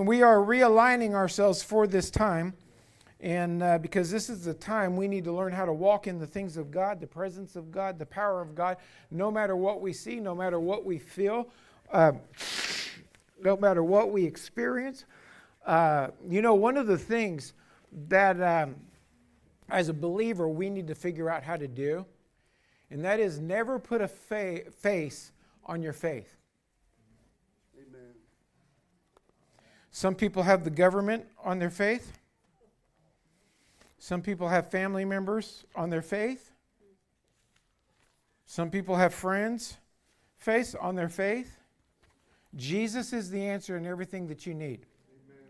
We are realigning ourselves for this time. And uh, because this is the time we need to learn how to walk in the things of God, the presence of God, the power of God, no matter what we see, no matter what we feel, uh, no matter what we experience. Uh, you know, one of the things that um, as a believer we need to figure out how to do, and that is never put a fa- face on your faith. Some people have the government on their faith. Some people have family members on their faith. Some people have friends face on their faith. Jesus is the answer in everything that you need. Amen.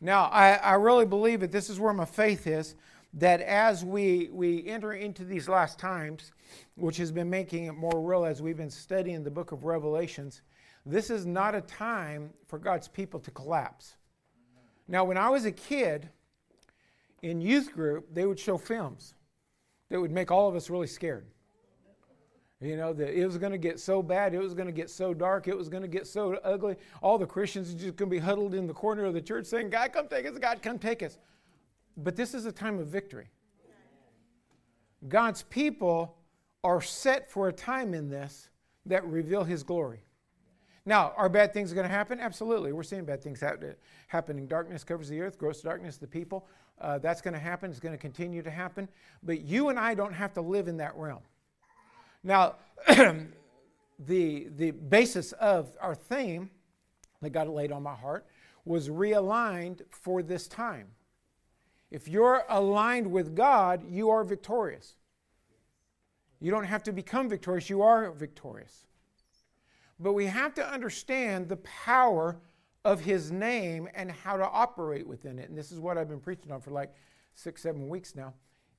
Now, I, I really believe that this is where my faith is that as we, we enter into these last times, which has been making it more real as we've been studying the book of Revelations, this is not a time for God's people to collapse. Now, when I was a kid, in youth group, they would show films that would make all of us really scared. You know, that it was going to get so bad, it was going to get so dark, it was going to get so ugly. All the Christians are just going to be huddled in the corner of the church saying, God, come take us, God, come take us. But this is a time of victory. God's people are set for a time in this that reveal His glory. Now, are bad things going to happen? Absolutely. We're seeing bad things happening. Darkness covers the earth, gross darkness the people. Uh, that's going to happen. It's going to continue to happen. But you and I don't have to live in that realm. Now, the, the basis of our theme that God laid on my heart was realigned for this time. If you're aligned with God, you are victorious. You don't have to become victorious, you are victorious. But we have to understand the power of his name and how to operate within it. And this is what I've been preaching on for like six, seven weeks now.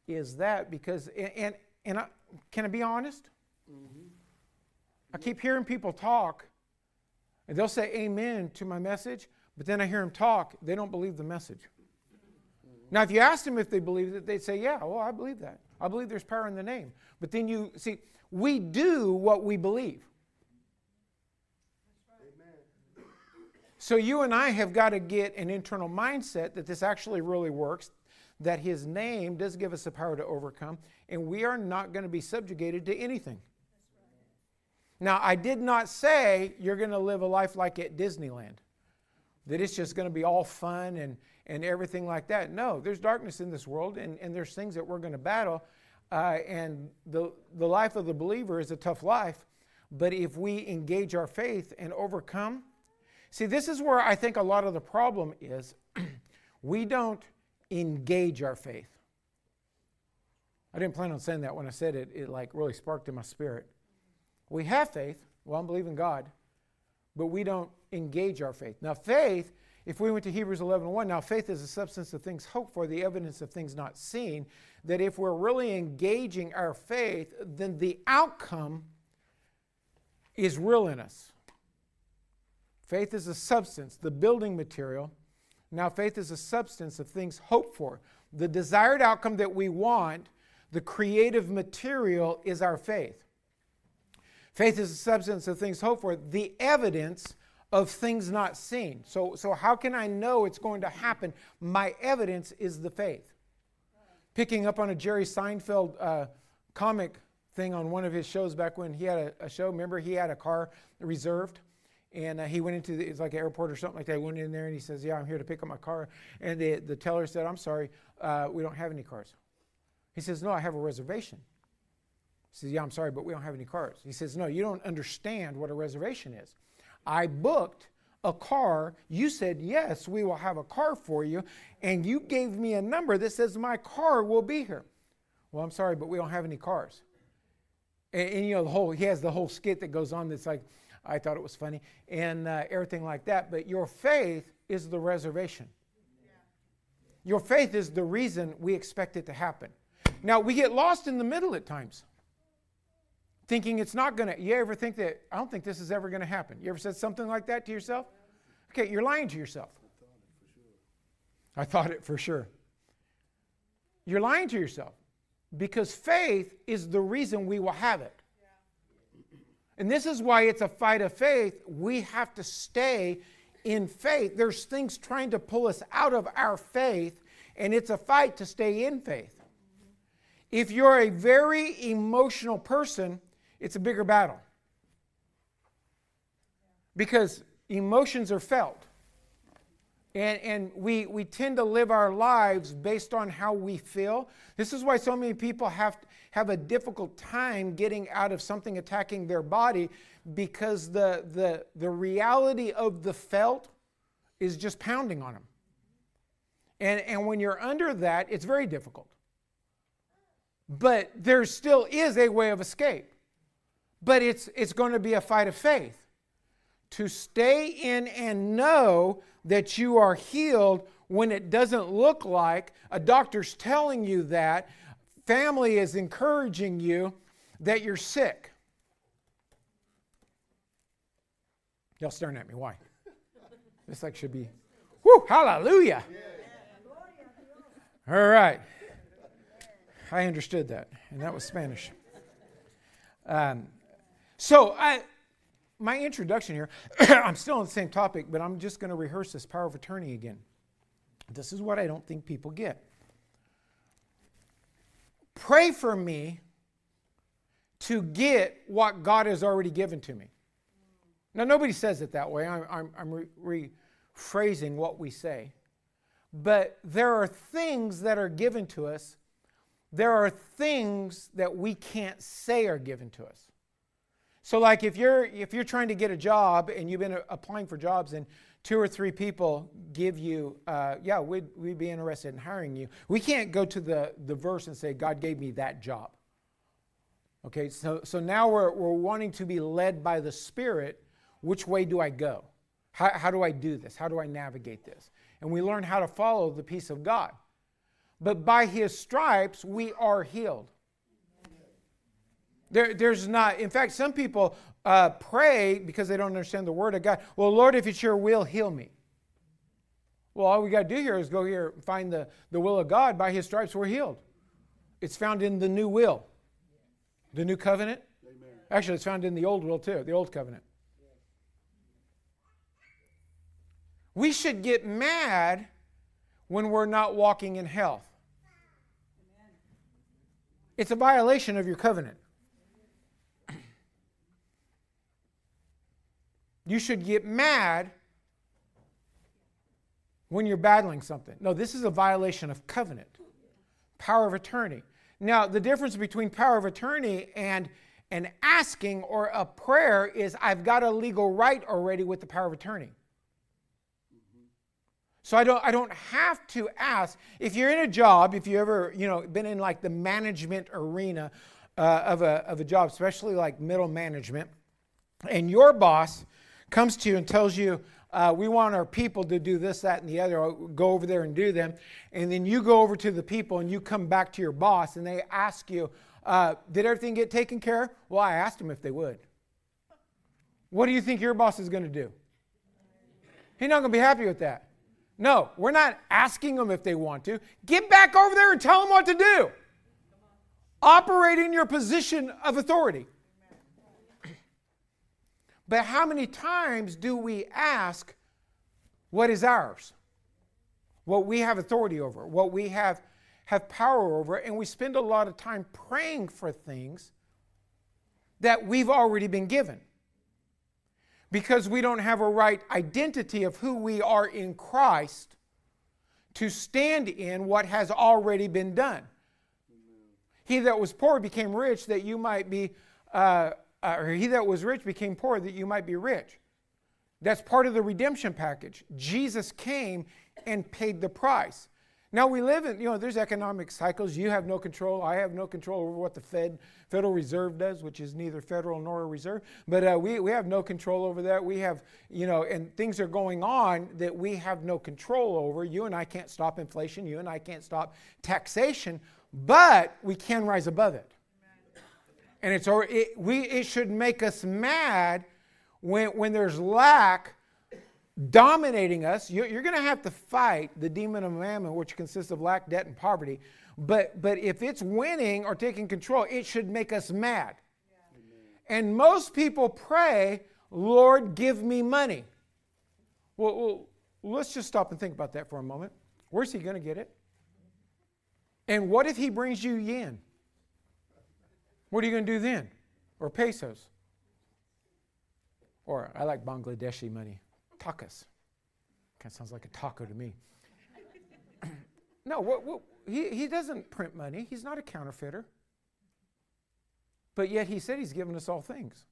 Is that because, and, and I, can I be honest? Mm-hmm. I keep hearing people talk, and they'll say amen to my message, but then I hear them talk, they don't believe the message. Mm-hmm. Now, if you asked them if they believe it, they'd say, Yeah, well, I believe that. I believe there's power in the name. But then you see, we do what we believe. So you and I have got to get an internal mindset that this actually really works, that his name does give us the power to overcome, and we are not going to be subjugated to anything. Now, I did not say you're going to live a life like at Disneyland, that it's just going to be all fun and, and everything like that. No, there's darkness in this world, and, and there's things that we're going to battle. Uh, and the, the life of the believer is a tough life. But if we engage our faith and overcome, See, this is where I think a lot of the problem is we don't engage our faith. I didn't plan on saying that when I said it, it like really sparked in my spirit. We have faith, well, I'm believing God, but we don't engage our faith. Now, faith, if we went to Hebrews 11 1, now faith is the substance of things hoped for, the evidence of things not seen. That if we're really engaging our faith, then the outcome is real in us. Faith is a substance, the building material. Now, faith is a substance of things hoped for. The desired outcome that we want, the creative material, is our faith. Faith is a substance of things hoped for, the evidence of things not seen. So, so how can I know it's going to happen? My evidence is the faith. Picking up on a Jerry Seinfeld uh, comic thing on one of his shows back when he had a, a show, remember he had a car reserved? And uh, he went into the, it's like an airport or something like that. He went in there and he says, "Yeah, I'm here to pick up my car." And the, the teller said, "I'm sorry, uh, we don't have any cars." He says, "No, I have a reservation." He says, "Yeah, I'm sorry, but we don't have any cars." He says, "No, you don't understand what a reservation is. I booked a car. You said yes, we will have a car for you, and you gave me a number that says my car will be here." Well, I'm sorry, but we don't have any cars. And, and you know the whole he has the whole skit that goes on that's like I thought it was funny, and uh, everything like that. But your faith is the reservation. Your faith is the reason we expect it to happen. Now, we get lost in the middle at times, thinking it's not going to. You ever think that, I don't think this is ever going to happen? You ever said something like that to yourself? Okay, you're lying to yourself. I thought it for sure. You're lying to yourself because faith is the reason we will have it. And this is why it's a fight of faith. We have to stay in faith. There's things trying to pull us out of our faith, and it's a fight to stay in faith. If you're a very emotional person, it's a bigger battle. Because emotions are felt. And, and we, we tend to live our lives based on how we feel. This is why so many people have, have a difficult time getting out of something attacking their body because the, the, the reality of the felt is just pounding on them. And, and when you're under that, it's very difficult. But there still is a way of escape. But it's, it's going to be a fight of faith. To stay in and know that you are healed when it doesn't look like a doctor's telling you that, family is encouraging you that you're sick. Y'all staring at me. Why? This like should be, whoo, hallelujah. All right. I understood that, and that was Spanish. Um, so I, my introduction here, I'm still on the same topic, but I'm just going to rehearse this power of attorney again. This is what I don't think people get. Pray for me to get what God has already given to me. Now, nobody says it that way. I'm, I'm, I'm re- rephrasing what we say. But there are things that are given to us, there are things that we can't say are given to us. So, like if you're if you're trying to get a job and you've been applying for jobs and two or three people give you, uh, yeah, we'd, we'd be interested in hiring you. We can't go to the, the verse and say, God gave me that job. Okay, so, so now we're, we're wanting to be led by the Spirit. Which way do I go? How, how do I do this? How do I navigate this? And we learn how to follow the peace of God. But by His stripes, we are healed. There, there's not, in fact, some people uh, pray because they don't understand the word of God. Well, Lord, if it's your will, heal me. Well, all we got to do here is go here and find the, the will of God. By his stripes, we're healed. It's found in the new will, the new covenant. Amen. Actually, it's found in the old will too, the old covenant. We should get mad when we're not walking in health. It's a violation of your covenant. You should get mad when you're battling something. No, this is a violation of covenant, power of attorney. Now, the difference between power of attorney and an asking or a prayer is I've got a legal right already with the power of attorney. So I don't, I don't have to ask. If you're in a job, if you ever, you know, been in like the management arena uh, of, a, of a job, especially like middle management, and your boss comes to you and tells you, uh, we want our people to do this, that, and the other. Go over there and do them. And then you go over to the people and you come back to your boss and they ask you, uh, Did everything get taken care of? Well, I asked them if they would. What do you think your boss is going to do? He's not going to be happy with that. No, we're not asking them if they want to. Get back over there and tell them what to do. Operate in your position of authority. But how many times do we ask what is ours? What we have authority over, what we have, have power over, and we spend a lot of time praying for things that we've already been given. Because we don't have a right identity of who we are in Christ to stand in what has already been done. He that was poor became rich that you might be uh, uh, or he that was rich became poor that you might be rich. That's part of the redemption package. Jesus came and paid the price. Now we live in, you know, there's economic cycles. You have no control. I have no control over what the Fed, Federal Reserve does, which is neither federal nor a reserve. But uh, we, we have no control over that. We have, you know, and things are going on that we have no control over. You and I can't stop inflation. You and I can't stop taxation, but we can rise above it and it's it, we it should make us mad when when there's lack dominating us. You're, you're going to have to fight the demon of mammon, which consists of lack, debt, and poverty. But but if it's winning or taking control, it should make us mad. Yeah. And most people pray, Lord, give me money. Well, well, let's just stop and think about that for a moment. Where's he going to get it? And what if he brings you yen? What are you going to do then? Or pesos? Or I like Bangladeshi money, takas. Kind of sounds like a taco to me. no, what, what, he, he doesn't print money. He's not a counterfeiter. But yet he said he's given us all things.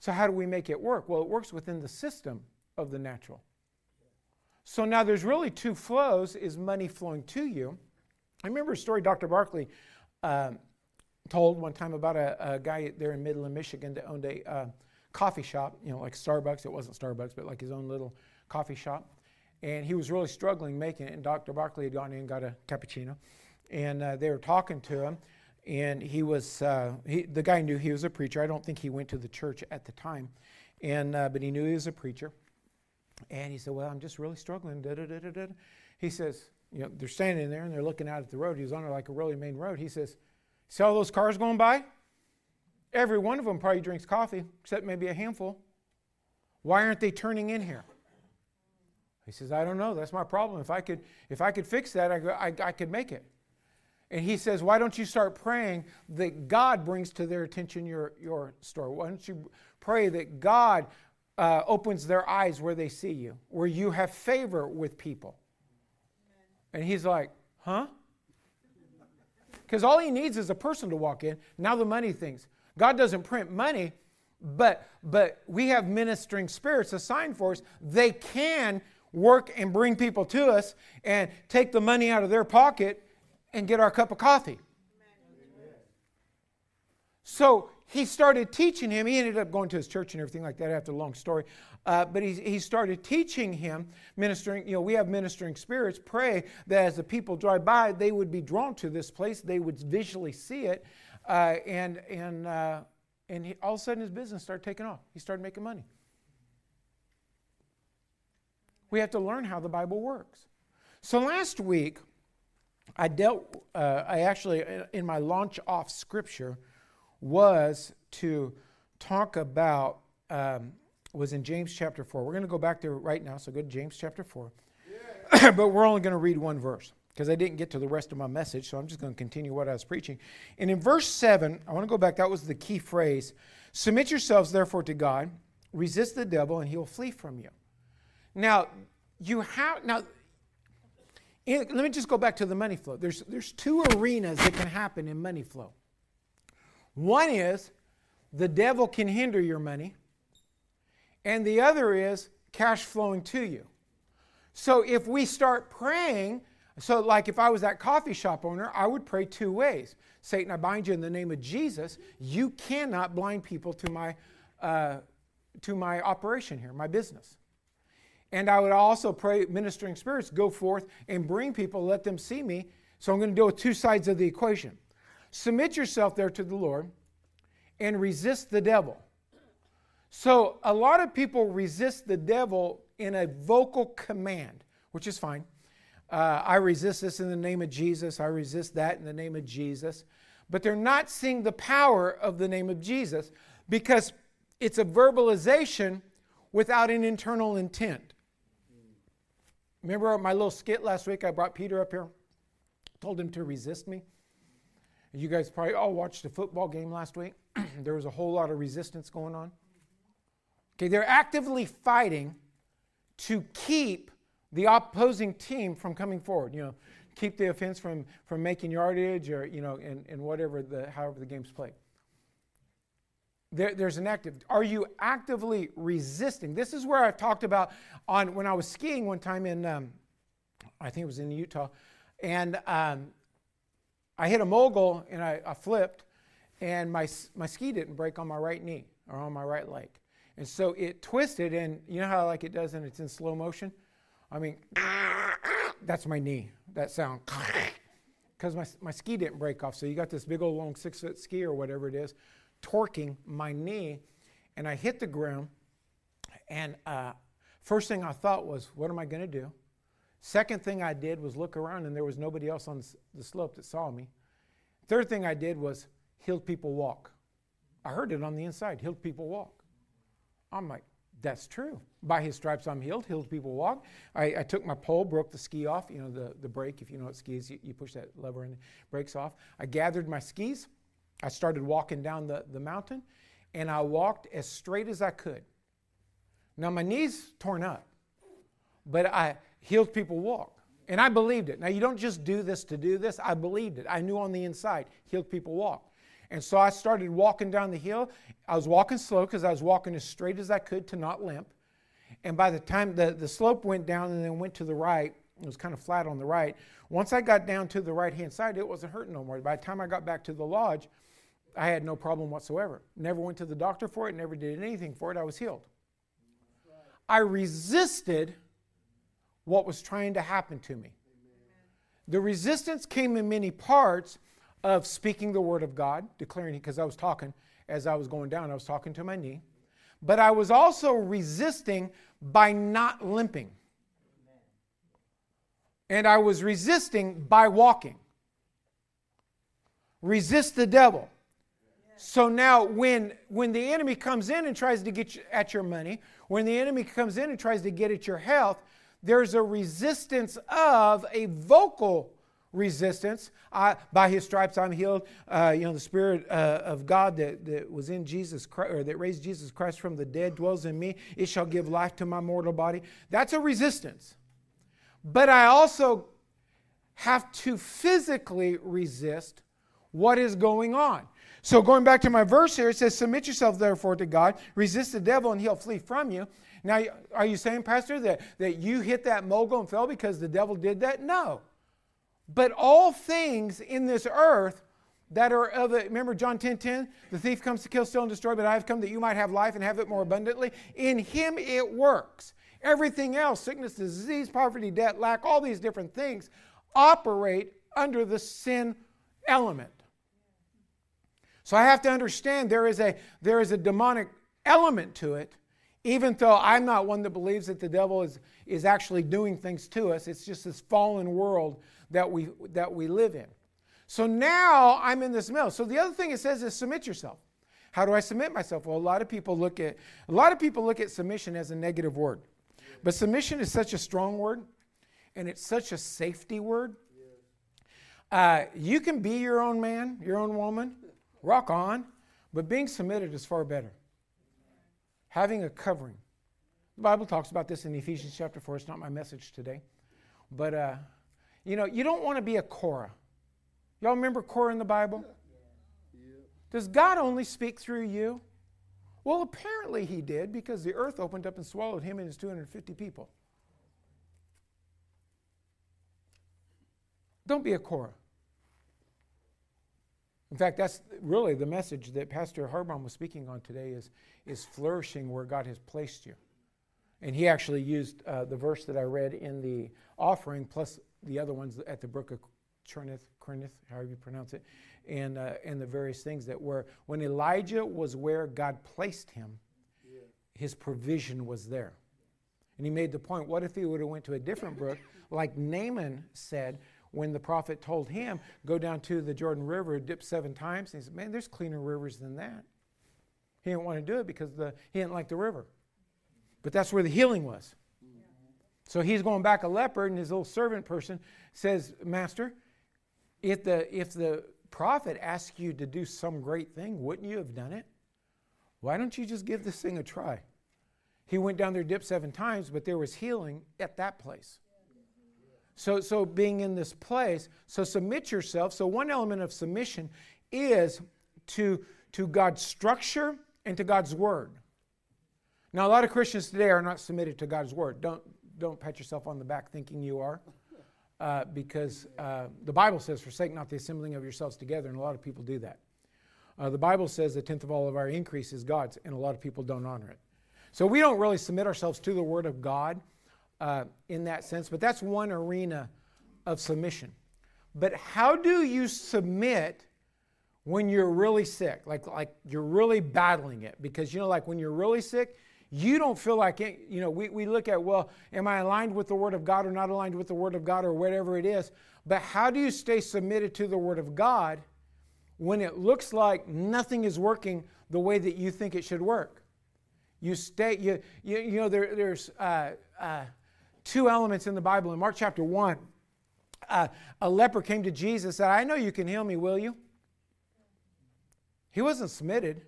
So, how do we make it work? Well, it works within the system of the natural. So now there's really two flows is money flowing to you. I remember a story Dr. Barkley uh, told one time about a, a, guy there in Midland, Michigan that owned a uh, coffee shop, you know, like Starbucks. It wasn't Starbucks, but like his own little coffee shop. And he was really struggling making it. And Dr. Barkley had gone in and got a cappuccino. And uh, they were talking to him. And he was, uh, he, the guy knew he was a preacher. I don't think he went to the church at the time. And, uh, but he knew he was a preacher. And he said, Well, I'm just really struggling. Da, da, da, da, da. He says, You know, they're standing there and they're looking out at the road. He was on like a really main road. He says, See all those cars going by? Every one of them probably drinks coffee, except maybe a handful. Why aren't they turning in here? He says, I don't know. That's my problem. If I could, if I could fix that, I, I, I could make it. And he says, Why don't you start praying that God brings to their attention your, your story? Why don't you pray that God uh, opens their eyes where they see you, where you have favor with people? And he's like, Huh? Because all he needs is a person to walk in. Now the money things. God doesn't print money, but but we have ministering spirits assigned for us. They can work and bring people to us and take the money out of their pocket and get our cup of coffee. So he started teaching him. He ended up going to his church and everything like that after a long story. Uh, but he, he started teaching him, ministering. You know, we have ministering spirits. Pray that as the people drive by, they would be drawn to this place. They would visually see it. Uh, and and, uh, and he, all of a sudden his business started taking off. He started making money. We have to learn how the Bible works. So last week, I dealt, uh, I actually, in my launch off scripture, was to talk about, um, was in James chapter 4. We're going to go back there right now, so go to James chapter 4. Yeah. but we're only going to read one verse because I didn't get to the rest of my message, so I'm just going to continue what I was preaching. And in verse 7, I want to go back, that was the key phrase Submit yourselves therefore to God, resist the devil, and he will flee from you. Now, you have, now, let me just go back to the money flow. There's, there's two arenas that can happen in money flow. One is the devil can hinder your money, and the other is cash flowing to you. So if we start praying, so like if I was that coffee shop owner, I would pray two ways. Satan, I bind you in the name of Jesus. You cannot blind people to my, uh, to my operation here, my business. And I would also pray, ministering spirits, go forth and bring people, let them see me. So I'm going to deal with two sides of the equation. Submit yourself there to the Lord and resist the devil. So a lot of people resist the devil in a vocal command, which is fine. Uh, I resist this in the name of Jesus. I resist that in the name of Jesus. But they're not seeing the power of the name of Jesus because it's a verbalization without an internal intent. Remember my little skit last week? I brought Peter up here, told him to resist me. You guys probably all watched the football game last week. there was a whole lot of resistance going on. Okay, they're actively fighting to keep the opposing team from coming forward. You know, keep the offense from, from making yardage or, you know, and, and whatever the, however the game's played there, there's an active. Are you actively resisting? This is where I've talked about on when I was skiing one time in, um, I think it was in Utah, and um, I hit a mogul and I, I, flipped, and my my ski didn't break on my right knee or on my right leg, and so it twisted, and you know how like it does, and it's in slow motion. I mean, that's my knee. That sound. Because my, my ski didn't break off. So you got this big old long six foot ski or whatever it is torquing my knee, and I hit the ground. And uh, first thing I thought was, what am I going to do? Second thing I did was look around, and there was nobody else on the slope that saw me. Third thing I did was healed people walk. I heard it on the inside healed people walk. I'm like, that's true. By his stripes I'm healed. Healed people walk. I, I, took my pole, broke the ski off. You know, the, the brake, if you know what skis, you, you push that lever and it breaks off. I gathered my skis. I started walking down the, the mountain, and I walked as straight as I could. Now, my knees torn up, but I healed people walk. And I believed it. Now, you don't just do this to do this. I believed it. I knew on the inside, healed people walk. And so I started walking down the hill. I was walking slow because I was walking as straight as I could to not limp. And by the time the, the slope went down and then went to the right, it was kind of flat on the right. Once I got down to the right hand side, it wasn't hurting no more. By the time I got back to the lodge, I had no problem whatsoever. Never went to the doctor for it, never did anything for it. I was healed. I resisted what was trying to happen to me. The resistance came in many parts of speaking the word of God, declaring because I was talking as I was going down, I was talking to my knee. But I was also resisting by not limping. And I was resisting by walking. Resist the devil. So now when when the enemy comes in and tries to get you at your money, when the enemy comes in and tries to get at your health, there's a resistance of a vocal resistance. I, by his stripes I'm healed. Uh, you know, the Spirit uh, of God that, that was in Jesus Christ, or that raised Jesus Christ from the dead dwells in me. It shall give life to my mortal body. That's a resistance. But I also have to physically resist what is going on. So, going back to my verse here, it says, Submit yourself therefore to God, resist the devil, and he'll flee from you. Now, are you saying, Pastor, that, that you hit that mogul and fell because the devil did that? No. But all things in this earth that are of it, remember John 10 10? The thief comes to kill, steal, and destroy, but I have come that you might have life and have it more abundantly. In him it works. Everything else, sickness, disease, poverty, debt, lack, all these different things operate under the sin element. So I have to understand there is a, there is a demonic element to it even though I'm not one that believes that the devil is, is actually doing things to us, it's just this fallen world that we, that we live in. So now I'm in this middle. So the other thing it says is submit yourself. How do I submit myself? Well, a lot of people look at a lot of people look at submission as a negative word. But submission is such a strong word and it's such a safety word. Uh, you can be your own man, your own woman, rock on, but being submitted is far better having a covering. The Bible talks about this in Ephesians chapter 4. It's not my message today. But, uh, you know, you don't want to be a Korah. Y'all remember Korah in the Bible? Does God only speak through you? Well, apparently he did because the earth opened up and swallowed him and his 250 people. Don't be a Korah. In fact, that's really the message that Pastor Harbon was speaking on today is, is flourishing where God has placed you. And he actually used uh, the verse that I read in the offering, plus the other ones at the brook of Cherith, Cherith, however you pronounce it, and, uh, and the various things that were, when Elijah was where God placed him, his provision was there. And he made the point, what if he would have went to a different brook, like Naaman said, when the prophet told him, go down to the Jordan River, dip seven times, And he said, man, there's cleaner rivers than that. He didn't want to do it because the, he didn't like the river. But that's where the healing was. So he's going back a leper, and his little servant person says, Master, if the, if the prophet asked you to do some great thing, wouldn't you have done it? Why don't you just give this thing a try? He went down there, dipped seven times, but there was healing at that place. So, so being in this place, so submit yourself. So one element of submission is to, to God's structure and to God's word. Now, a lot of Christians today are not submitted to God's word. Don't, don't pat yourself on the back thinking you are. Uh, because uh, the Bible says, forsake not the assembling of yourselves together, and a lot of people do that. Uh, the Bible says the tenth of all of our increase is God's, and a lot of people don't honor it. So we don't really submit ourselves to the Word of God uh, in that sense, but that's one arena of submission. But how do you submit when you're really sick? Like, like you're really battling it? Because, you know, like when you're really sick, you don't feel like, it, you know, we, we look at, well, am I aligned with the Word of God or not aligned with the Word of God or whatever it is? But how do you stay submitted to the Word of God when it looks like nothing is working the way that you think it should work? You stay, you, you, you know, there, there's uh, uh, two elements in the Bible. In Mark chapter 1, uh, a leper came to Jesus and said, I know you can heal me, will you? He wasn't submitted.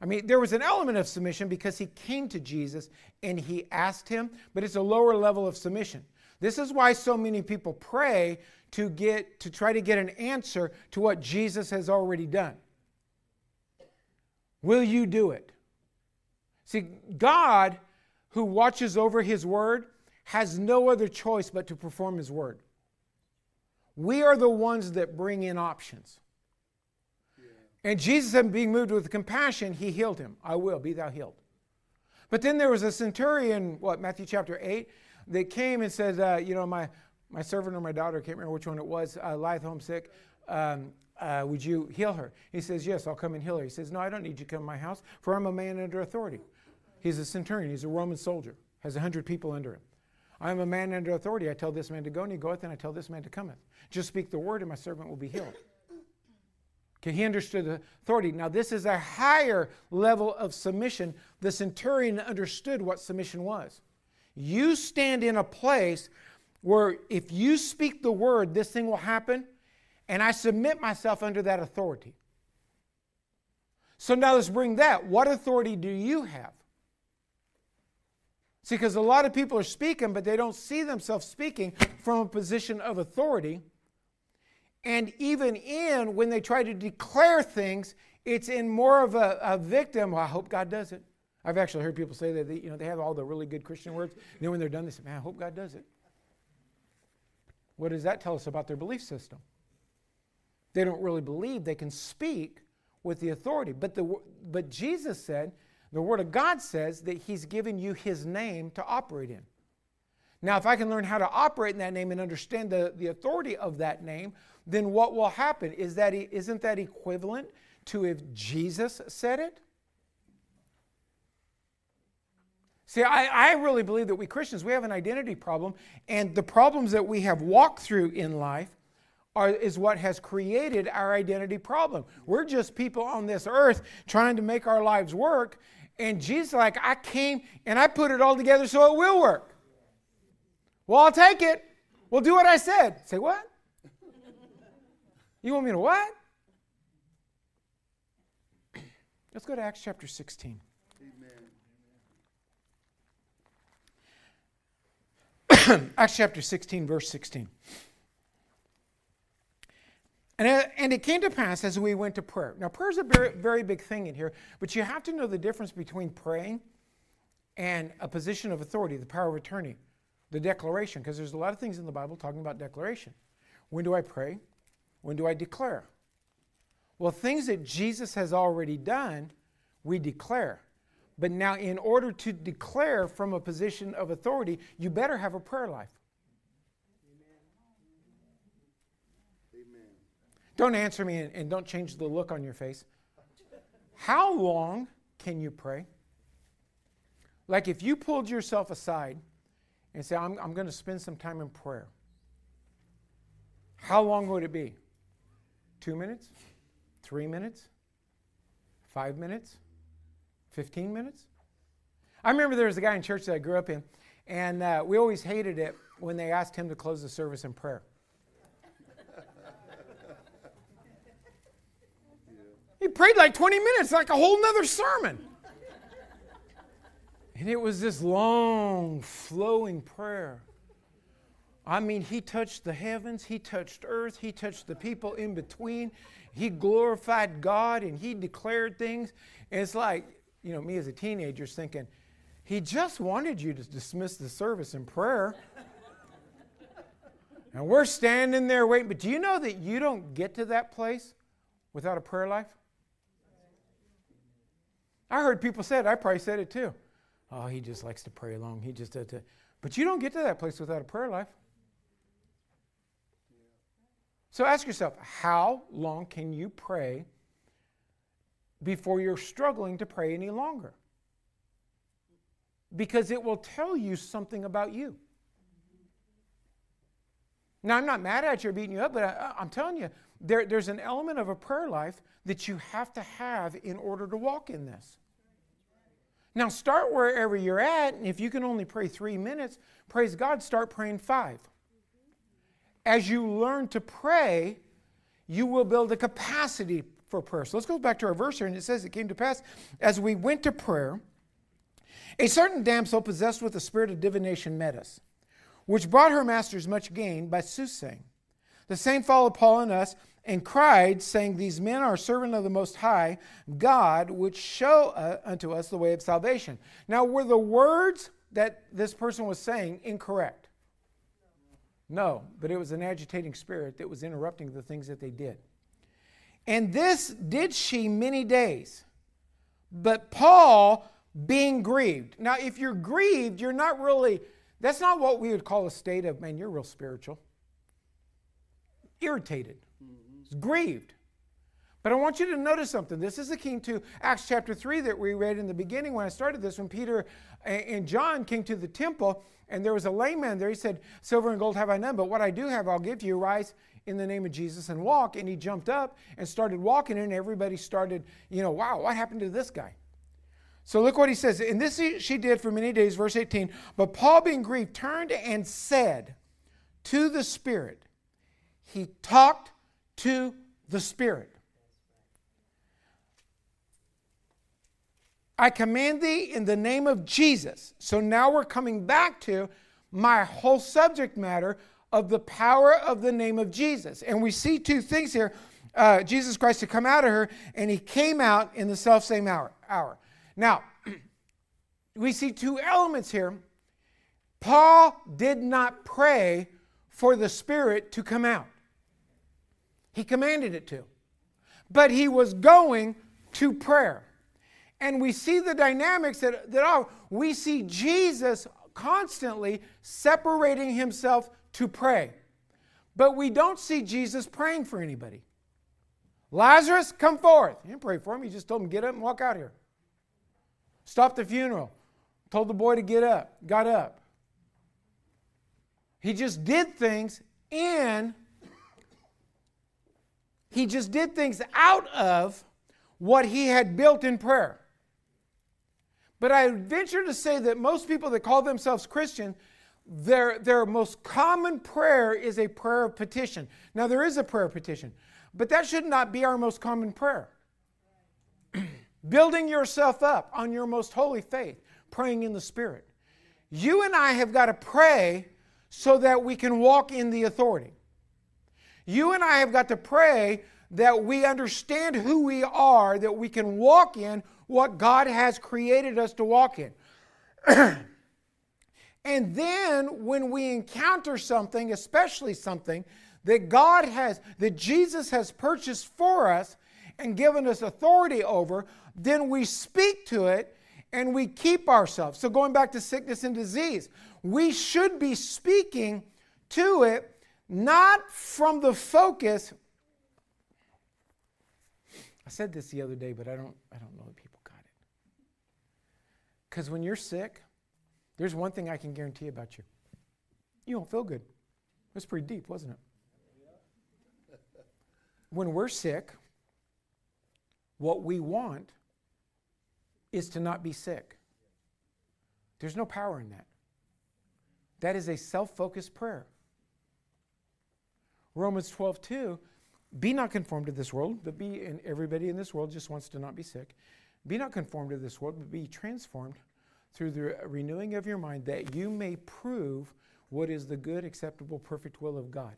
I mean, there was an element of submission because he came to Jesus and he asked him, but it's a lower level of submission. This is why so many people pray to get to try to get an answer to what Jesus has already done. Will you do it? See, God, who watches over his word, has no other choice but to perform his word. We are the ones that bring in options. And Jesus, being moved with compassion, he healed him. I will, be thou healed. But then there was a centurion, what, Matthew chapter 8, that came and said, uh, You know, my, my servant or my daughter, I can't remember which one it was, uh, lieth homesick. Um, uh, would you heal her? He says, Yes, I'll come and heal her. He says, No, I don't need you to come to my house, for I'm a man under authority. He's a centurion, he's a Roman soldier, has a hundred people under him. I am a man under authority. I tell this man to go, and he goeth, and I tell this man to cometh. Just speak the word, and my servant will be healed. Okay, he understood the authority. Now, this is a higher level of submission. The centurion understood what submission was. You stand in a place where if you speak the word, this thing will happen, and I submit myself under that authority. So now let's bring that. What authority do you have? See, because a lot of people are speaking, but they don't see themselves speaking from a position of authority. And even in when they try to declare things, it's in more of a, a victim. Well, I hope God does it. I've actually heard people say that they, you know they have all the really good Christian words. And then when they're done, they say, "Man, I hope God does it." What does that tell us about their belief system? They don't really believe they can speak with the authority. But the but Jesus said the Word of God says that He's given you His name to operate in. Now, if I can learn how to operate in that name and understand the, the authority of that name, then what will happen? Is that, isn't that equivalent to if Jesus said it? See, I, I really believe that we Christians, we have an identity problem, and the problems that we have walked through in life are, is what has created our identity problem. We're just people on this earth trying to make our lives work, and Jesus, like, I came and I put it all together so it will work. Well, I'll take it. We'll do what I said. Say, what? You want me to what? Let's go to Acts chapter 16. Acts chapter 16, verse 16. And it, and it came to pass as we went to prayer. Now, prayer is a very, very big thing in here, but you have to know the difference between praying and a position of authority, the power of attorney, the declaration, because there's a lot of things in the Bible talking about declaration. When do I pray? When do I declare? Well, things that Jesus has already done, we declare. But now, in order to declare from a position of authority, you better have a prayer life. Don't answer me and, and don't change the look on your face. How long can you pray? Like if you pulled yourself aside and said, I'm, I'm going to spend some time in prayer, how long would it be? Two minutes? Three minutes? Five minutes? 15 minutes? I remember there was a guy in church that I grew up in, and uh, we always hated it when they asked him to close the service in prayer. Prayed like 20 minutes, like a whole nother sermon. And it was this long, flowing prayer. I mean, he touched the heavens, he touched earth, he touched the people in between. He glorified God and he declared things. And it's like, you know, me as a teenager thinking, he just wanted you to dismiss the service in prayer. and we're standing there waiting. But do you know that you don't get to that place without a prayer life? I heard people say it. I probably said it too. Oh, he just likes to pray along. He just does it. But you don't get to that place without a prayer life. So ask yourself, how long can you pray before you're struggling to pray any longer? Because it will tell you something about you. Now, I'm not mad at you or beating you up, but I, am telling you, there, there's an element of a prayer life that you have to have in order to walk in this. Now, start wherever you're at, and if you can only pray three minutes, praise God, start praying five. As you learn to pray, you will build a capacity for prayer. So let's go back to our verse here, and it says, It came to pass as we went to prayer, a certain damsel possessed with the spirit of divination met us, which brought her masters much gain by soothsaying. The same followed Paul and us and cried, saying, These men are servants of the Most High God, which show uh, unto us the way of salvation. Now, were the words that this person was saying incorrect? No, but it was an agitating spirit that was interrupting the things that they did. And this did she many days. But Paul, being grieved. Now, if you're grieved, you're not really, that's not what we would call a state of, man, you're real spiritual. Irritated grieved. But I want you to notice something. This is akin to Acts chapter 3 that we read in the beginning when I started this, when Peter and John came to the temple and there was a lame man there. He said, Silver and gold have I none, but what I do have I'll give to you. Rise in the name of Jesus and walk. And he jumped up and started walking, and everybody started, you know, wow, what happened to this guy? So look what he says. And this she did for many days, verse 18. But Paul, being grieved, turned and said to the Spirit, He talked to the Spirit. I command thee in the name of Jesus. So now we're coming back to my whole subject matter of the power of the name of Jesus. And we see two things here uh, Jesus Christ to come out of her, and he came out in the self same hour. hour. Now, we see two elements here. Paul did not pray for the Spirit to come out. He commanded it to. But he was going to prayer. And we see the dynamics that, that are, we see Jesus constantly separating himself to pray. But we don't see Jesus praying for anybody. Lazarus, come forth. He didn't pray for him. He just told him, get up and walk out here. Stop the funeral. Told the boy to get up. Got up. He just did things in he just did things out of what he had built in prayer. But I venture to say that most people that call themselves Christian, their, their most common prayer is a prayer of petition. Now, there is a prayer of petition, but that should not be our most common prayer. Building yourself up on your most holy faith, praying in the Spirit. You and I have got to pray so that we can walk in the authority. You and I have got to pray that we understand who we are, that we can walk in what God has created us to walk in. and then when we encounter something, especially something that God has, that Jesus has purchased for us and given us authority over, then we speak to it and we keep ourselves. So going back to sickness and disease, we should be speaking to it not from the focus. I said this the other day, but I don't, I don't know that people got it. Because when you're sick, there's one thing I can guarantee about you you don't feel good. That's pretty deep, wasn't it? When we're sick, what we want is to not be sick. There's no power in that. That is a self focused prayer. Romans 12, 2, be not conformed to this world, but be, and everybody in this world just wants to not be sick. Be not conformed to this world, but be transformed through the renewing of your mind that you may prove what is the good, acceptable, perfect will of God.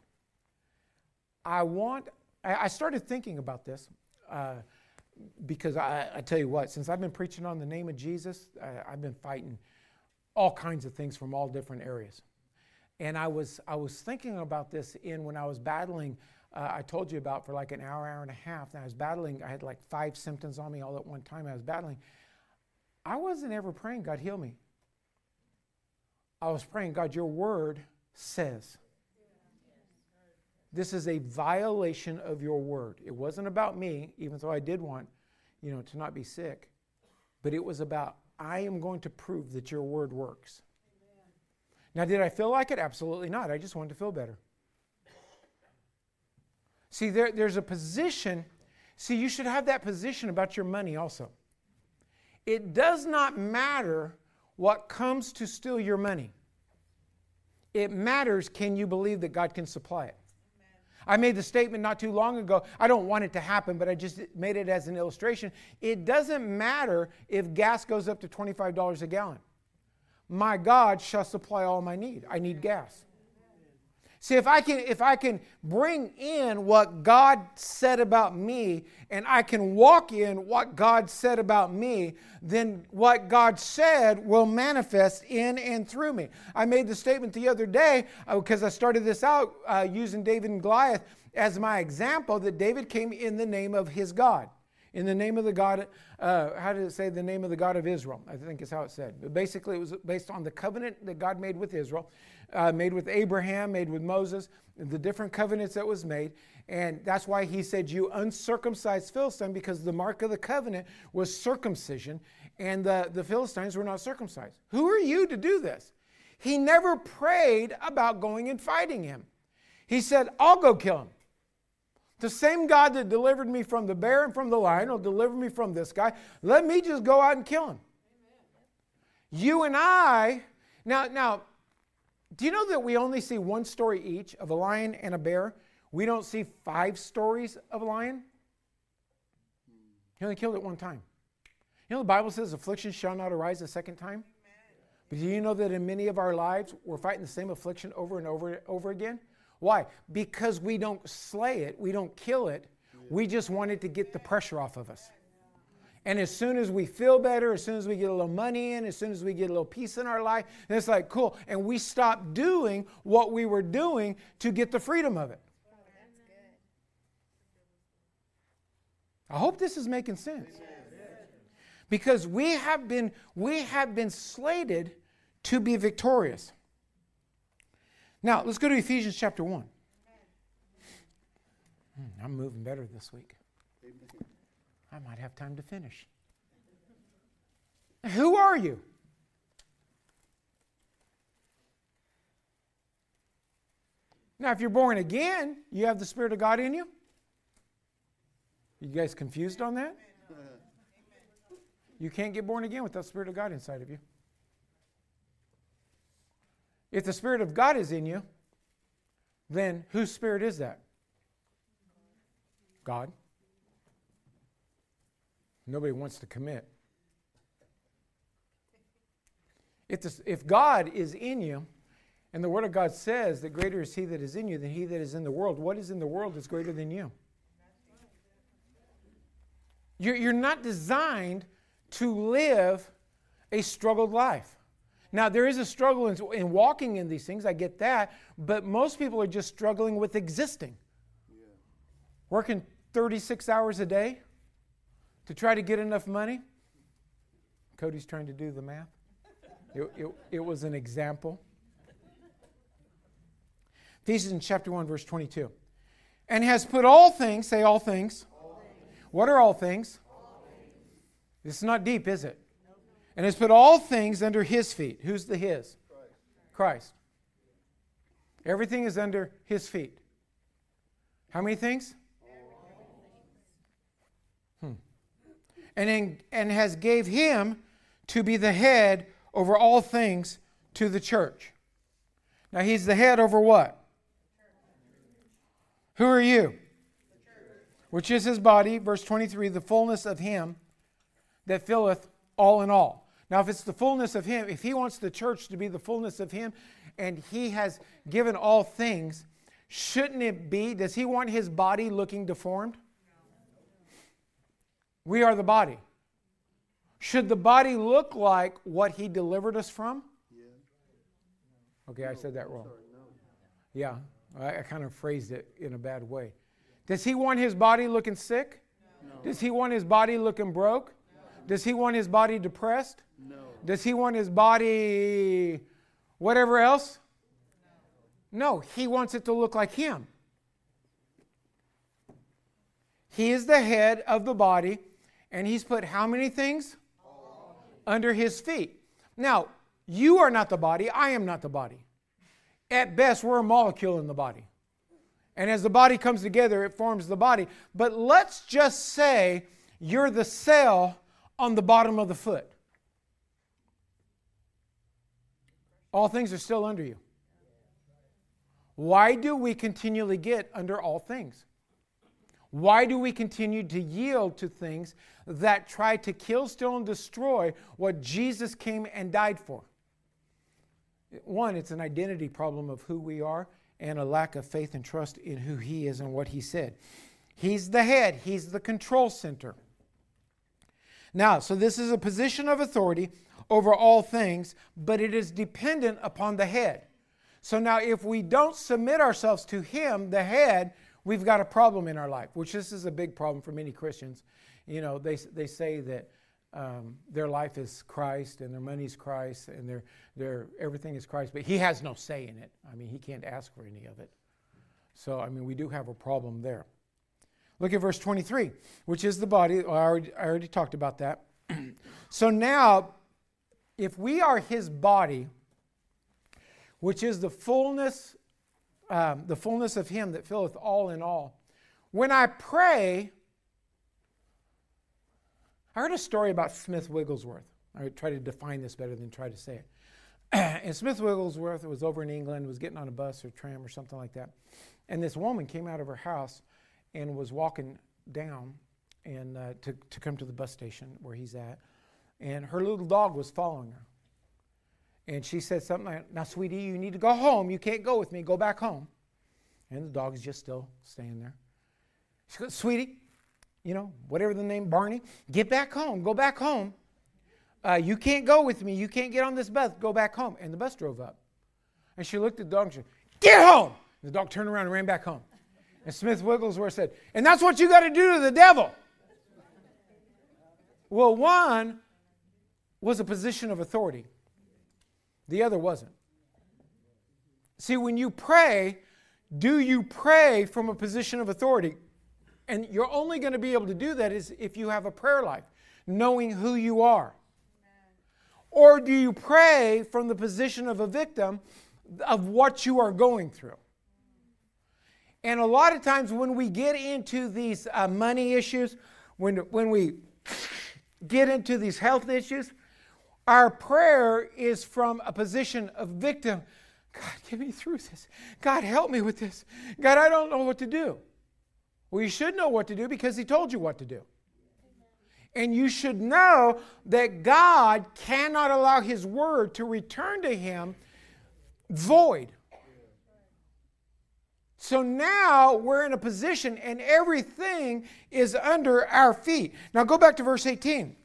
I want, I, started thinking about this uh, because I, I, tell you what, since I've been preaching on the name of Jesus, I, I've been fighting all kinds of things from all different areas. And I was, I was thinking about this in when I was battling, uh, I told you about for like an hour, hour and a half. And I was battling, I had like five symptoms on me all at one time. I was battling. I wasn't ever praying, God, heal me. I was praying, God, your word says. This is a violation of your word. It wasn't about me, even though I did want, you know, to not be sick, but it was about I am going to prove that your word works. Now, did I feel like it? Absolutely not. I just wanted to feel better. See, there, there's a position. See, you should have that position about your money also. It does not matter what comes to steal your money. It matters can you believe that God can supply it? I made the statement not too long ago. I don't want it to happen, but I just made it as an illustration. It doesn't matter if gas goes up to $25 a gallon. My God shall supply all my need. I need gas. See, if I can if I can bring in what God said about me and I can walk in what God said about me, then what God said will manifest in and through me. I made the statement the other day because uh, I started this out uh, using David and Goliath as my example that David came in the name of his God in the name of the God, uh, how did it say? The name of the God of Israel, I think is how it said. But basically, it was based on the covenant that God made with Israel uh, made with Abraham, made with Moses, the different covenants that was made. And that's why he said, You uncircumcised Philistine, because the mark of the covenant was circumcision, and the, the Philistines were not circumcised. Who are you to do this? He never prayed about going and fighting him. He said, I'll go kill him. The same God that delivered me from the bear and from the lion will deliver me from this guy. Let me just go out and kill him. You and I, now, now, do you know that we only see one story each of a lion and a bear? We don't see five stories of a lion? He only killed it one time. You know, the Bible says affliction shall not arise a second time. But do you know that in many of our lives, we're fighting the same affliction over and over and over again? Why? Because we don't slay it, we don't kill it. We just wanted to get the pressure off of us. And as soon as we feel better, as soon as we get a little money in, as soon as we get a little peace in our life, it's like, cool. And we stop doing what we were doing to get the freedom of it. I hope this is making sense. Because we have been we have been slated to be victorious. Now, let's go to Ephesians chapter 1. Hmm, I'm moving better this week. I might have time to finish. Who are you? Now, if you're born again, you have the Spirit of God in you. You guys confused on that? You can't get born again without the Spirit of God inside of you. If the Spirit of God is in you, then whose spirit is that? God. Nobody wants to commit. If, if God is in you, and the Word of God says that greater is He that is in you than He that is in the world, what is in the world is greater than you. You're, you're not designed to live a struggled life. Now, there is a struggle in, in, walking in these things, I get that, but most people are just struggling with existing. Yeah. Working 36 hours a day, to try to get enough money. Cody's trying to do the math. It, it, it was an example. Ephesians chapter 1, verse 22. And has put all things, say all things. All things. What are all things? all things? This is not deep, is it? And has put all things under his feet. Who's the his? Christ. Christ. Everything is under his feet. How many things? Hmm. and, in, and has gave him to be the head over all things to the church. Now he's the head over what? Who are you? Which is his body, verse 23, the fullness of him that filleth all in all. Now, if it's the fullness of him, if he wants the church to be the fullness of him and he has given all things, shouldn't it be? Does he want his body looking deformed? We are the body. Should the body look like what he delivered us from? Okay, I said that wrong. Yeah, I, I kind of phrased it in a bad way. Does he want his body looking sick? Does he want his body looking broke? No. Does he want his body depressed? No. Does he want his body whatever else? No, he wants it to look like him. He is the head of the body, and he's put how many things? All. Under his feet. Now, you are not the body, I am not the body. At best, we're a molecule in the body. And as the body comes together, it forms the body. But let's just say you're the cell on the bottom of the foot. All things are still under you. Why do we continually get under all things? Why do we continue to yield to things that try to kill, steal, and destroy what Jesus came and died for? One, it's an identity problem of who we are and a lack of faith and trust in who He is and what He said. He's the head, He's the control center. Now, so this is a position of authority over all things, but it is dependent upon the head. So now, if we don't submit ourselves to Him, the head, we've got a problem in our life, which this is a big problem for many Christians. You know, they, they say that um, their life is Christ and their money is Christ and their, their everything is Christ, but He has no say in it. I mean, He can't ask for any of it. So, I mean, we do have a problem there. Look at verse 23, which is the body. I already, I already talked about that. so now, if we are his body, which is the fullness, um, the fullness of him that filleth all in all, when I pray, I heard a story about Smith Wigglesworth. I try to define this better than try to say it. and Smith Wigglesworth was over in England, was getting on a bus or tram or something like that. And this woman came out of her house and was walking down and uh, to, to come to the bus station where he's at. And her little dog was following her. And she said something like, Now, sweetie, you need to go home. You can't go with me. Go back home. And the dog is just still staying there. She goes, Sweetie, you know, whatever the name, Barney, get back home. Go back home. Uh, you can't go with me. You can't get on this bus. Go back home. And the bus drove up. And she looked at the dog and she said, Get home. And the dog turned around and ran back home. And Smith Wigglesworth said, And that's what you got to do to the devil. Well, one was a position of authority, the other wasn't. See, when you pray, do you pray from a position of authority? And you're only going to be able to do that is if you have a prayer life, knowing who you are. Or do you pray from the position of a victim of what you are going through? And a lot of times when we get into these uh, money issues, when, when we get into these health issues, our prayer is from a position of victim. God, get me through this. God, help me with this. God, I don't know what to do. Well, you should know what to do because He told you what to do. And you should know that God cannot allow His word to return to Him void. So now we're in a position and everything is under our feet. Now go back to verse 18.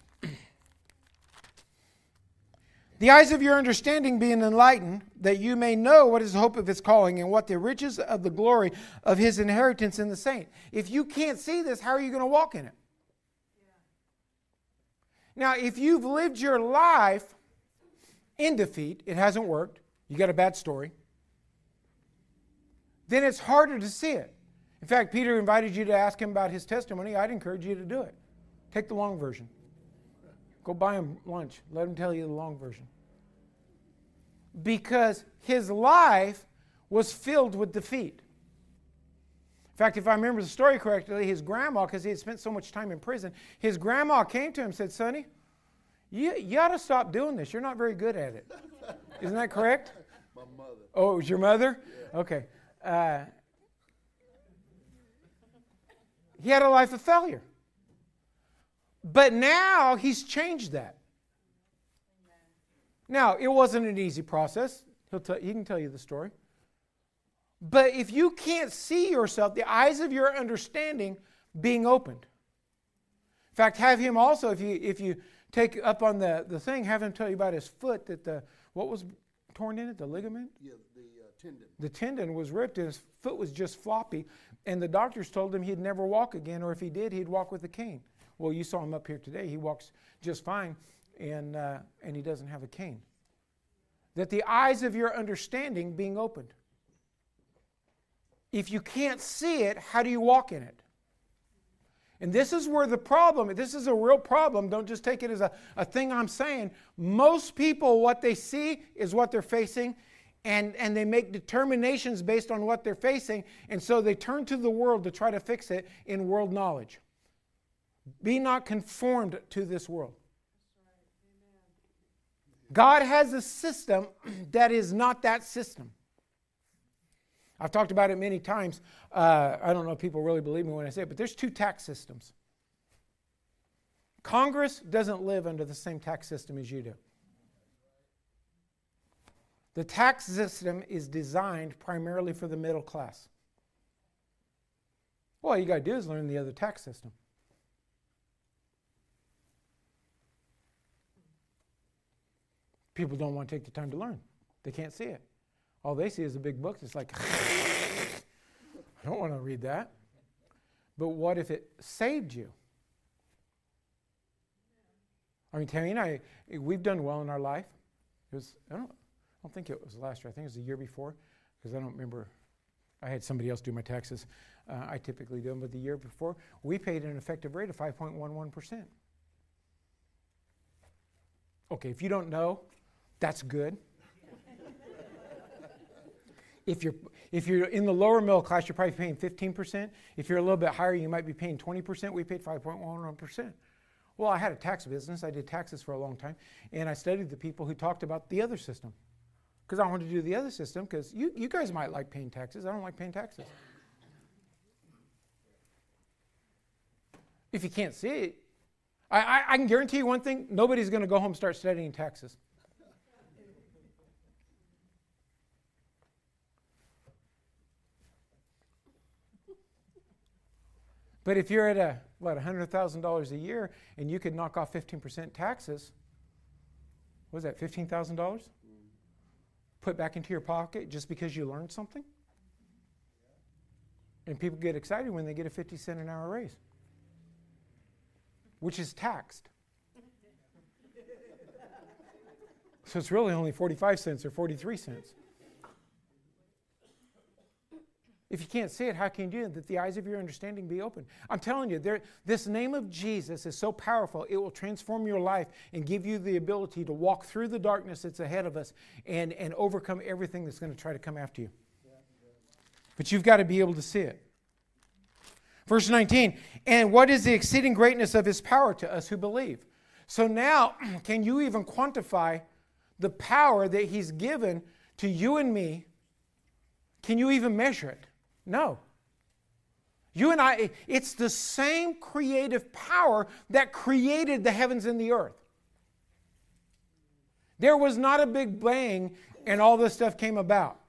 The eyes of your understanding being enlightened, that you may know what is the hope of his calling and what the riches of the glory of his inheritance in the saint. If you can't see this, how are you going to walk in it? Now, if you've lived your life in defeat, it hasn't worked, you got a bad story then it's harder to see it. In fact, Peter invited you to ask him about his testimony. I'd encourage you to do it. Take the long version. Go buy him lunch. Let him tell you the long version. Because his life was filled with defeat. In fact, if I remember the story correctly, his grandma, because he had spent so much time in prison, his grandma came to him and said, Sonny, you, you ought to stop doing this. You're not very good at it. Isn't that correct? My mother. Oh, it was your mother? Yeah. Okay. Uh, he had a life of failure. But now he's changed that. Now, it wasn't an easy process. He'll he can tell you the story. But if you can't see yourself, the eyes of your understanding being opened. In fact, have him also, if you, if you take up on the, the thing, have him tell you about his foot that the, what was torn in it? The ligament? Yeah, the tendon. The tendon was ripped and his foot was just floppy. And the doctors told him he'd never walk again, or if he did, he'd walk with a cane. Well, you saw him up here today. He walks just fine, and, uh, and he doesn't have a cane. That the eyes of your understanding being opened. If you can't see it, how do you walk in it? And this is where the problem, this is a real problem. Don't just take it as a, a thing I'm saying. Most people, what they see is what they're facing, and, and they make determinations based on what they're facing, and so they turn to the world to try to fix it in world knowledge. Be not conformed to this world. God has a system that is not that system. I've talked about it many times. Uh, I don't know if people really believe me when I say it, but there's two tax systems. Congress doesn't live under the same tax system as you do. The tax system is designed primarily for the middle class. Well, all you got to do is learn the other tax system. People don't want to take the time to learn. They can't see it. All they see is a big book. It's like, I don't want to read that. But what if it saved you? I mean, Tammy and I, we've done well in our life. It was, I don't, I don't think it was last year. I think it was the year before, because I don't remember. I had somebody else do my taxes. Uh, I typically do them, but the year before, we paid an effective rate of 5.11%. Okay, if you don't know, that's good. if you're if you're in the lower middle class, you're probably paying 15%. If you're a little bit higher, you might be paying 20%. We paid 5.11%. Well, I had a tax business. I did taxes for a long time, and I studied the people who talked about the other system. Because I wanted to do the other system, because you, you guys might like paying taxes. I don't like paying taxes. If you can't see it, I, I, I can guarantee you one thing nobody's going to go home and start studying taxes. But if you're at a what $100,000 a year and you could knock off 15% taxes, what was that, $15,000? Put back into your pocket just because you learned something? And people get excited when they get a 50 cent an hour raise, which is taxed. so it's really only 45 cents or 43 cents. If you can't see it, how can you do it? That the eyes of your understanding be open. I'm telling you, there, this name of Jesus is so powerful, it will transform your life and give you the ability to walk through the darkness that's ahead of us and, and overcome everything that's going to try to come after you. But you've got to be able to see it. Verse 19, and what is the exceeding greatness of his power to us who believe? So now, can you even quantify the power that he's given to you and me? Can you even measure it? No. You and I, it's the same creative power that created the heavens and the earth. There was not a big bang and all this stuff came about.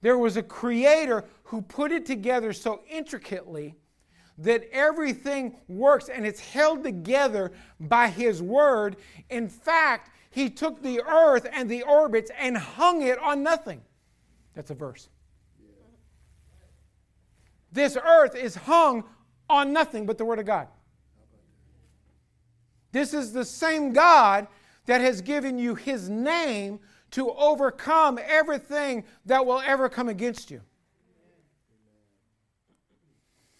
There was a creator who put it together so intricately that everything works and it's held together by his word. In fact, he took the earth and the orbits and hung it on nothing. That's a verse. This earth is hung on nothing but the Word of God. This is the same God that has given you His name to overcome everything that will ever come against you.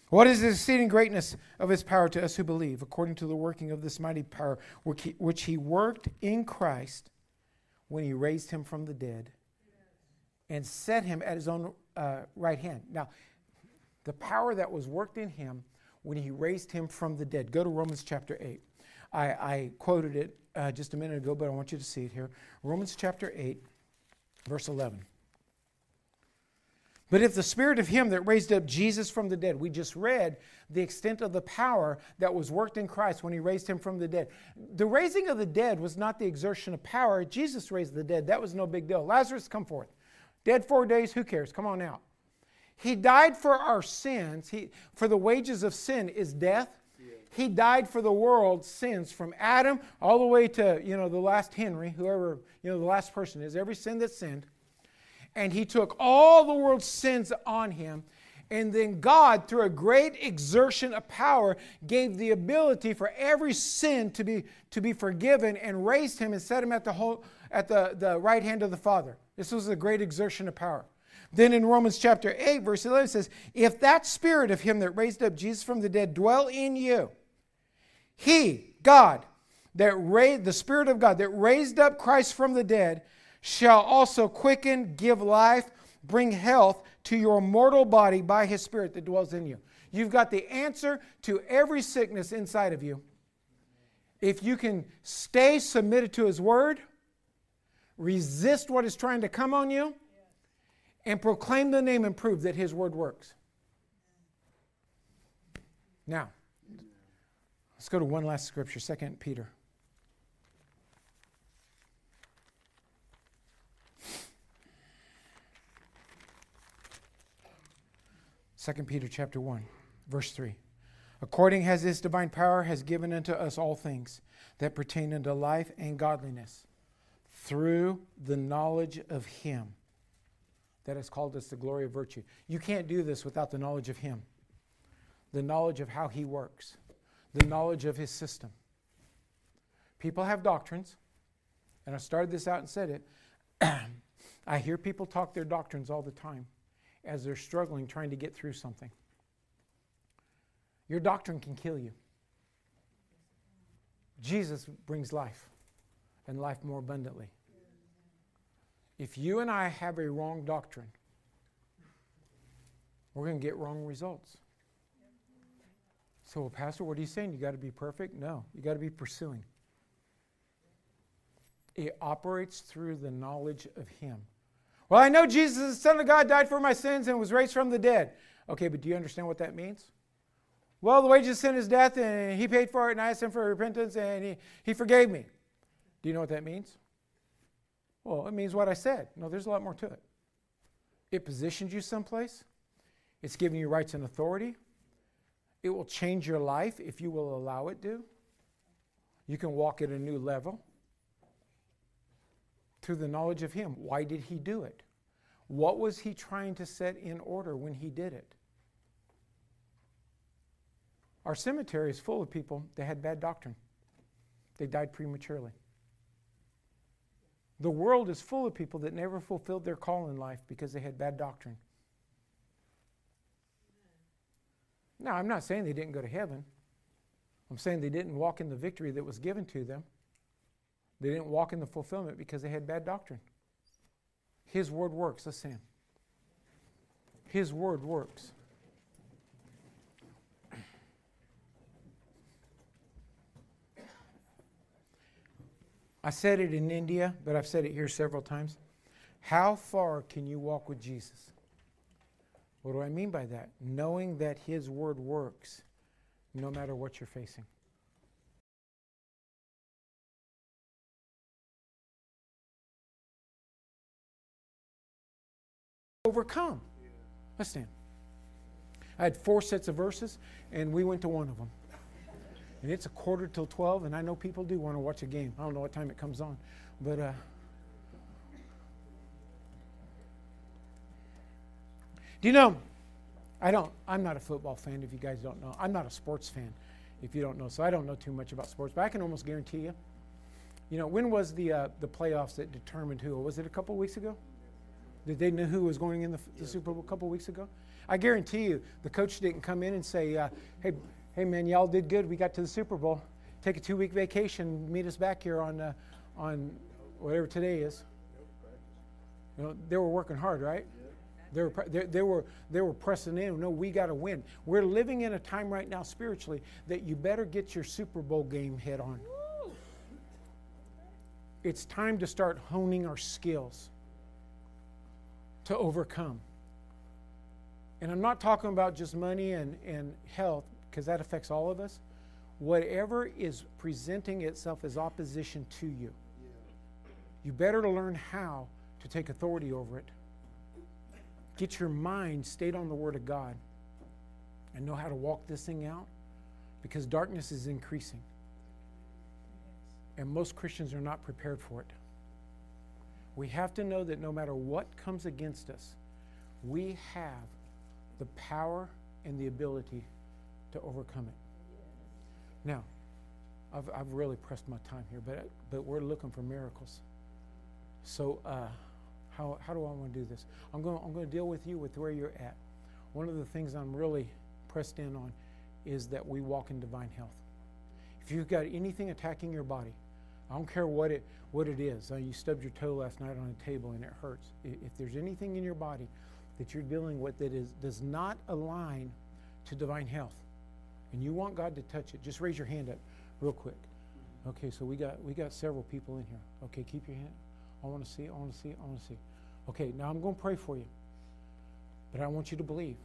What is the exceeding greatness of his power to us who believe, according to the working of this mighty power which he worked in Christ when he raised him from the dead and set him at his own uh, right hand? Now, the power that was worked in him when he raised him from the dead. Go to Romans chapter 8. I, I quoted it uh, just a minute ago, but I want you to see it here. Romans chapter 8, verse 11. But if the spirit of him that raised up Jesus from the dead, we just read the extent of the power that was worked in Christ when he raised him from the dead. The raising of the dead was not the exertion of power. Jesus raised the dead. That was no big deal. Lazarus, come forth. Dead four days, who cares? Come on out. He died for our sins. He, for the wages of sin is death. He died for the world's sins from Adam all the way to, you know, the last Henry, whoever, you know, the last person is, every sin that sinned. And he took all the world's sins on him. And then God, through a great exertion of power, gave the ability for every sin to be, to be forgiven and raised him and set him at the, whole, at the, the right hand of the Father. This was a great exertion of power. Then in Romans chapter 8, verse 11 says, If that spirit of him that raised up Jesus from the dead dwell in you, he, God, that raised the Spirit of God that raised up Christ from the dead, shall also quicken, give life, bring health to your mortal body by his Spirit that dwells in you. You've got the answer to every sickness inside of you. If you can stay submitted to his word, resist what is trying to come on you, and proclaim the name and prove that His word works. Now, let's go to one last scripture, 2 Peter. Second Peter chapter 1, verse 3. According as his divine power has given unto us all things that pertain unto life and godliness, through the knowledge of him that has called us the glory of virtue. You can't do this without the knowledge of him the knowledge of how he works, the knowledge of his system. People have doctrines, and I started this out and said it. I hear people talk their doctrines all the time as they're struggling trying to get through something. Your doctrine can kill you. Jesus brings life and life more abundantly. If you and I have a wrong doctrine, we're going to get wrong results. So, well, Pastor, what are you saying? You got to be perfect? No, you got to be pursuing. It operates through the knowledge of Him. Well, I know Jesus, the Son of God, died for my sins and was raised from the dead. Okay, but do you understand what that means? Well, the wages of sin is death, and He paid for it, and I asked Him for repentance, and He, he forgave me. Do you know what that means? Well, it means what I said. No, there's a lot more to it. It positions you someplace, it's giving you rights and authority, it will change your life if you will allow it to. You can walk at a new level through the knowledge of Him. Why did He do it? What was He trying to set in order when He did it? Our cemetery is full of people that had bad doctrine, they died prematurely. The world is full of people that never fulfilled their call in life because they had bad doctrine. Now, I'm not saying they didn't go to heaven. I'm saying they didn't walk in the victory that was given to them. They didn't walk in the fulfillment because they had bad doctrine. His word works. Let's. His word works. I said it in India, but I've said it here several times. How far can you walk with Jesus? What do I mean by that? Knowing that His Word works no matter what you're facing. Overcome. Let's stand. I had four sets of verses, and we went to one of them. And it's a quarter till 12, and I know people do want to watch a game. I don't know what time it comes on. But uh, Do you know? I don't. I'm not a football fan. If you guys don't know, I'm not a sports fan. If you don't know, so I don't know too much about sports. But I can almost guarantee you. You know, when was the uh, the playoffs that determined who? Was it a couple weeks ago? Did they know who was going in the, the Super Bowl a couple weeks ago? I guarantee you, the coach didn't come in and say, uh, "Hey, hey, man, y'all did good. We got to the Super Bowl. Take a two-week vacation. Meet us back here on uh, on whatever today is." You know, they were working hard, right? They were, they, they, were, they were pressing in. No, we got to win. We're living in a time right now spiritually that you better get your Super Bowl game head on. It's time to start honing our skills to overcome. And I'm not talking about just money and, and health, because that affects all of us. Whatever is presenting itself as opposition to you, you better learn how to take authority over it Get your mind stayed on the Word of God and know how to walk this thing out because darkness is increasing. And most Christians are not prepared for it. We have to know that no matter what comes against us, we have the power and the ability to overcome it. Now, I've, I've really pressed my time here, but, but we're looking for miracles. So, uh, how, how do I want to do this? I'm going, I'm going to deal with you with where you're at. One of the things I'm really pressed in on is that we walk in divine health. If you've got anything attacking your body, I don't care what it, what it is. Uh, you stubbed your toe last night on a table and it hurts. If there's anything in your body that you're dealing with that is, does not align to divine health, and you want God to touch it, just raise your hand up real quick. Okay, so we got we got several people in here. Okay, keep your hand I want to see, I want to see, I want to see. Okay, now I'm going to pray for you. But I want you to believe.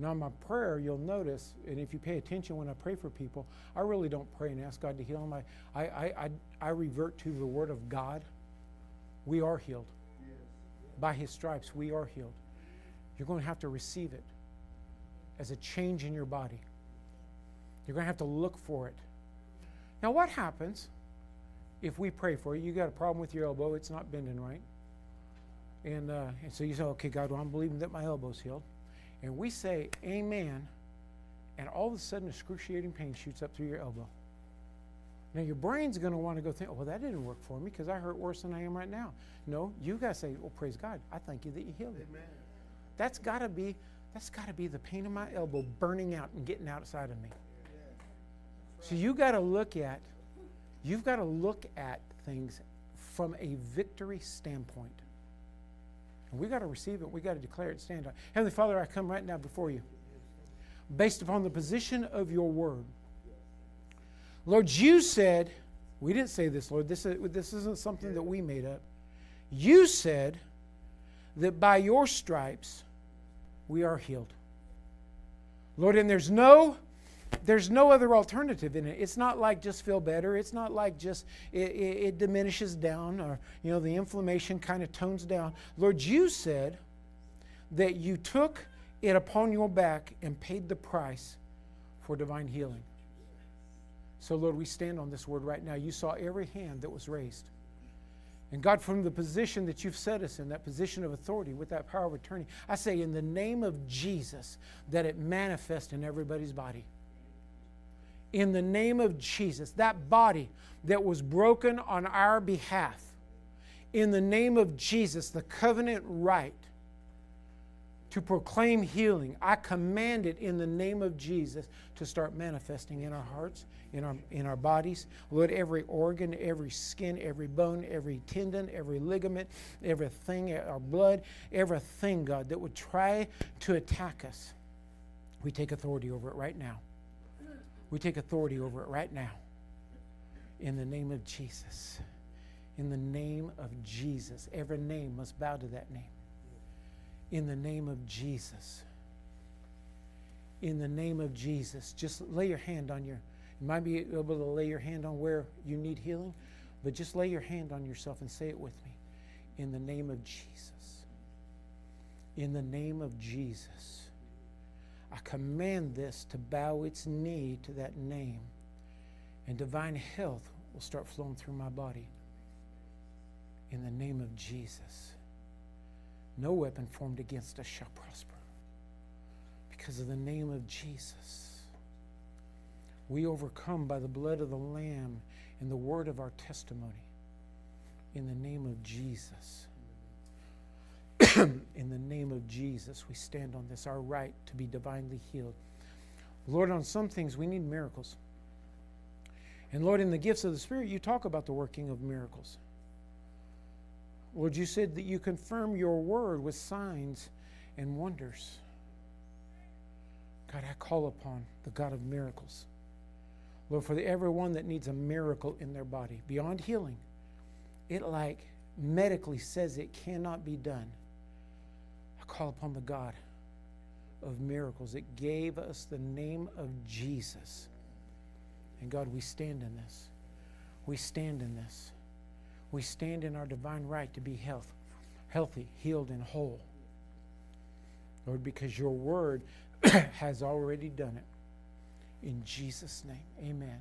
Now, my prayer, you'll notice, and if you pay attention when I pray for people, I really don't pray and ask God to heal them. I, I, I, I revert to the Word of God. We are healed. By His stripes, we are healed. You're going to have to receive it as a change in your body. You're going to have to look for it. Now, what happens if we pray for you? You got a problem with your elbow, it's not bending right. And, uh, and so you say, okay, God, well, I'm believing that my elbow's healed and we say amen, and all of a sudden excruciating pain shoots up through your elbow. Now your brain's going to want to go think, oh, well, that didn't work for me because I hurt worse than I am right now. No, you got to say, well, praise God, I thank you that you healed. Amen. That's got to be that's got to be the pain in my elbow burning out and getting outside of me. So you got to look at you've got to look at things from a victory standpoint. And we got to receive it. We got to declare it, stand on. Heavenly Father, I come right now before you, based upon the position of your word. Lord, you said, we didn't say this, Lord. This, is, this isn't something that we made up. You said that by your stripes we are healed. Lord, and there's no there's no other alternative in it. It's not like just feel better. It's not like just it, it, it diminishes down or, you know, the inflammation kind of tones down. Lord, you said that you took it upon your back and paid the price for divine healing. So, Lord, we stand on this word right now. You saw every hand that was raised. And God, from the position that you've set us in, that position of authority with that power of attorney, I say in the name of Jesus that it manifest in everybody's body. In the name of Jesus, that body that was broken on our behalf, in the name of Jesus, the covenant right to proclaim healing, I command it in the name of Jesus to start manifesting in our hearts, in our, in our bodies. Lord, every organ, every skin, every bone, every tendon, every ligament, everything, our blood, everything, God, that would try to attack us, we take authority over it right now. We take authority over it right now. In the name of Jesus. In the name of Jesus. Every name must bow to that name. In the name of Jesus. In the name of Jesus. Just lay your hand on your, you might be able to lay your hand on where you need healing, but just lay your hand on yourself and say it with me. In the name of Jesus. In the name of Jesus. I command this to bow its knee to that name, and divine health will start flowing through my body. In the name of Jesus. No weapon formed against us shall prosper. Because of the name of Jesus. We overcome by the blood of the Lamb and the word of our testimony. In the name of Jesus. in the name of Jesus, we stand on this, our right to be divinely healed. Lord, on some things we need miracles. And Lord, in the gifts of the Spirit, you talk about the working of miracles. Lord, you said that you confirm your word with signs and wonders. God, I call upon the God of miracles. Lord, for the, everyone that needs a miracle in their body, beyond healing, it like medically says it cannot be done I call upon the God of miracles that gave us the name of Jesus. And God, we stand in this. We stand in this. We stand in our divine right to be health, healthy, healed, and whole. Lord, because your word has already done it. In Jesus' name, amen.